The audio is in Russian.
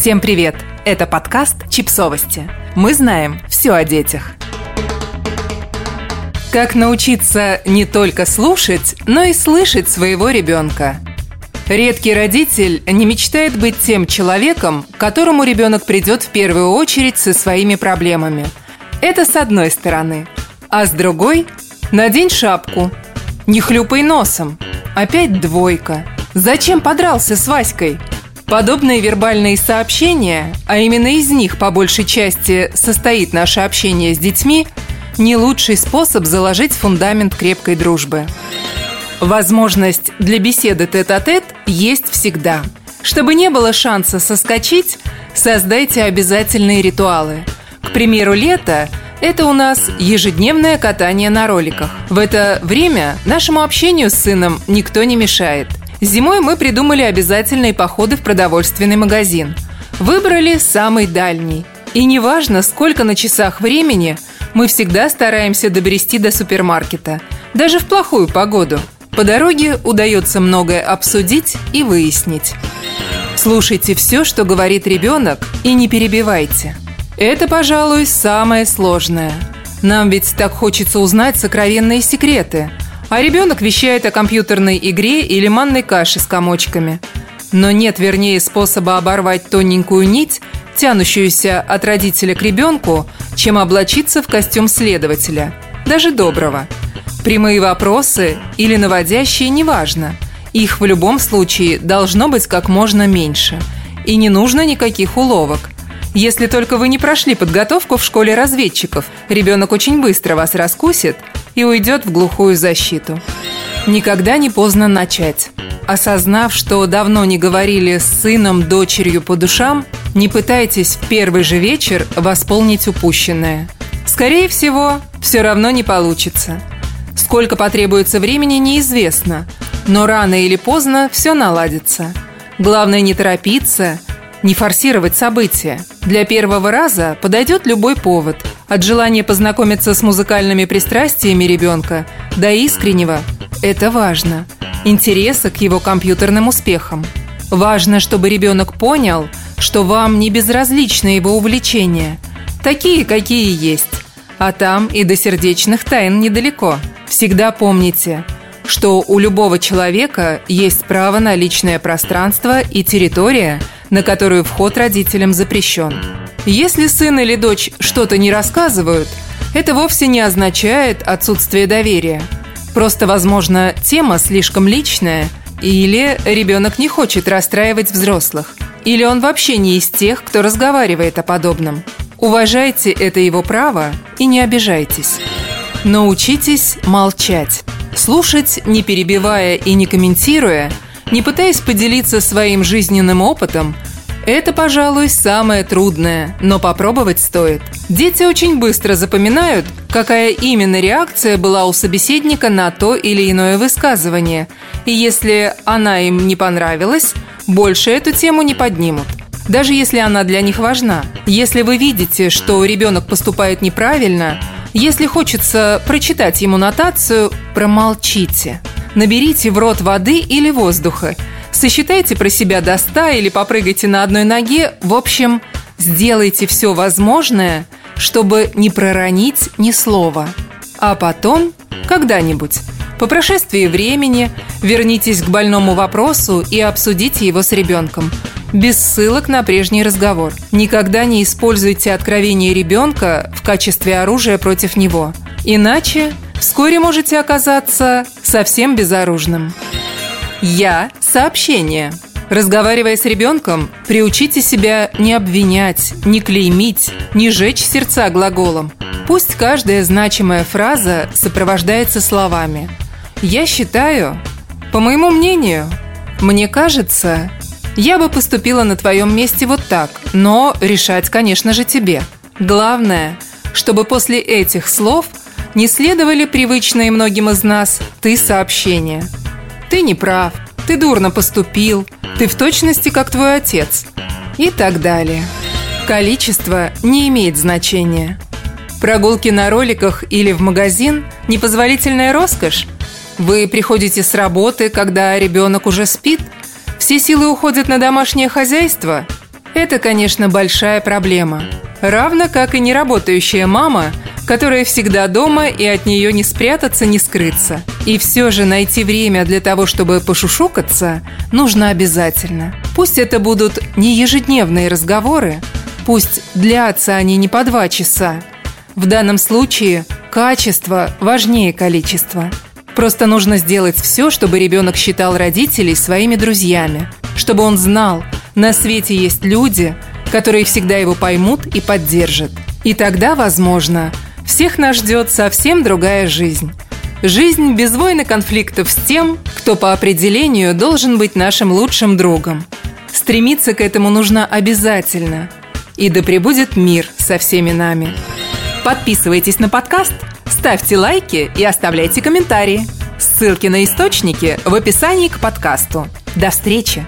Всем привет! Это подкаст «Чипсовости». Мы знаем все о детях. Как научиться не только слушать, но и слышать своего ребенка? Редкий родитель не мечтает быть тем человеком, которому ребенок придет в первую очередь со своими проблемами. Это с одной стороны. А с другой – надень шапку. Не хлюпай носом. Опять двойка. Зачем подрался с Васькой? Подобные вербальные сообщения, а именно из них по большей части состоит наше общение с детьми, не лучший способ заложить фундамент крепкой дружбы. Возможность для беседы тет-а-тет есть всегда. Чтобы не было шанса соскочить, создайте обязательные ритуалы. К примеру, лето – это у нас ежедневное катание на роликах. В это время нашему общению с сыном никто не мешает. Зимой мы придумали обязательные походы в продовольственный магазин. Выбрали самый дальний. И неважно, сколько на часах времени, мы всегда стараемся добрести до супермаркета. Даже в плохую погоду. По дороге удается многое обсудить и выяснить. Слушайте все, что говорит ребенок, и не перебивайте. Это, пожалуй, самое сложное. Нам ведь так хочется узнать сокровенные секреты – а ребенок вещает о компьютерной игре или манной каше с комочками. Но нет вернее способа оборвать тоненькую нить, тянущуюся от родителя к ребенку, чем облачиться в костюм следователя, даже доброго. Прямые вопросы или наводящие – неважно. Их в любом случае должно быть как можно меньше. И не нужно никаких уловок – если только вы не прошли подготовку в школе разведчиков, ребенок очень быстро вас раскусит и уйдет в глухую защиту. Никогда не поздно начать. Осознав, что давно не говорили с сыном, дочерью по душам, не пытайтесь в первый же вечер восполнить упущенное. Скорее всего, все равно не получится. Сколько потребуется времени, неизвестно, но рано или поздно все наладится. Главное не торопиться – не форсировать события. Для первого раза подойдет любой повод. От желания познакомиться с музыкальными пристрастиями ребенка до искреннего – это важно. Интереса к его компьютерным успехам. Важно, чтобы ребенок понял, что вам не безразличны его увлечения. Такие, какие есть. А там и до сердечных тайн недалеко. Всегда помните – что у любого человека есть право на личное пространство и территория – на которую вход родителям запрещен. Если сын или дочь что-то не рассказывают, это вовсе не означает отсутствие доверия. Просто, возможно, тема слишком личная, или ребенок не хочет расстраивать взрослых, или он вообще не из тех, кто разговаривает о подобном. Уважайте это его право и не обижайтесь. Научитесь молчать. Слушать, не перебивая и не комментируя – не пытаясь поделиться своим жизненным опытом, это, пожалуй, самое трудное, но попробовать стоит. Дети очень быстро запоминают, какая именно реакция была у собеседника на то или иное высказывание, и если она им не понравилась, больше эту тему не поднимут. Даже если она для них важна. Если вы видите, что ребенок поступает неправильно, если хочется прочитать ему нотацию, промолчите. Наберите в рот воды или воздуха. Сосчитайте про себя до 100 или попрыгайте на одной ноге. В общем, сделайте все возможное, чтобы не проронить ни слова. А потом, когда-нибудь, по прошествии времени, вернитесь к больному вопросу и обсудите его с ребенком. Без ссылок на прежний разговор. Никогда не используйте откровение ребенка в качестве оружия против него. Иначе Вскоре можете оказаться совсем безоружным. Я – сообщение. Разговаривая с ребенком, приучите себя не обвинять, не клеймить, не жечь сердца глаголом. Пусть каждая значимая фраза сопровождается словами. «Я считаю», «По моему мнению», «Мне кажется», «Я бы поступила на твоем месте вот так», но решать, конечно же, тебе. Главное, чтобы после этих слов – не следовали привычные многим из нас «ты сообщения». «Ты не прав», «ты дурно поступил», «ты в точности как твой отец» и так далее. Количество не имеет значения. Прогулки на роликах или в магазин – непозволительная роскошь. Вы приходите с работы, когда ребенок уже спит, все силы уходят на домашнее хозяйство – Это, конечно, большая проблема. Равно как и неработающая мама, которая всегда дома и от нее не спрятаться, не скрыться. И все же найти время для того, чтобы пошушукаться, нужно обязательно. Пусть это будут не ежедневные разговоры, пусть длятся они не по два часа. В данном случае качество важнее количества. Просто нужно сделать все, чтобы ребенок считал родителей своими друзьями, чтобы он знал, на свете есть люди, которые всегда его поймут и поддержат. И тогда, возможно, всех нас ждет совсем другая жизнь. Жизнь без войн и конфликтов с тем, кто по определению должен быть нашим лучшим другом. Стремиться к этому нужно обязательно. И да пребудет мир со всеми нами. Подписывайтесь на подкаст, ставьте лайки и оставляйте комментарии. Ссылки на источники в описании к подкасту. До встречи!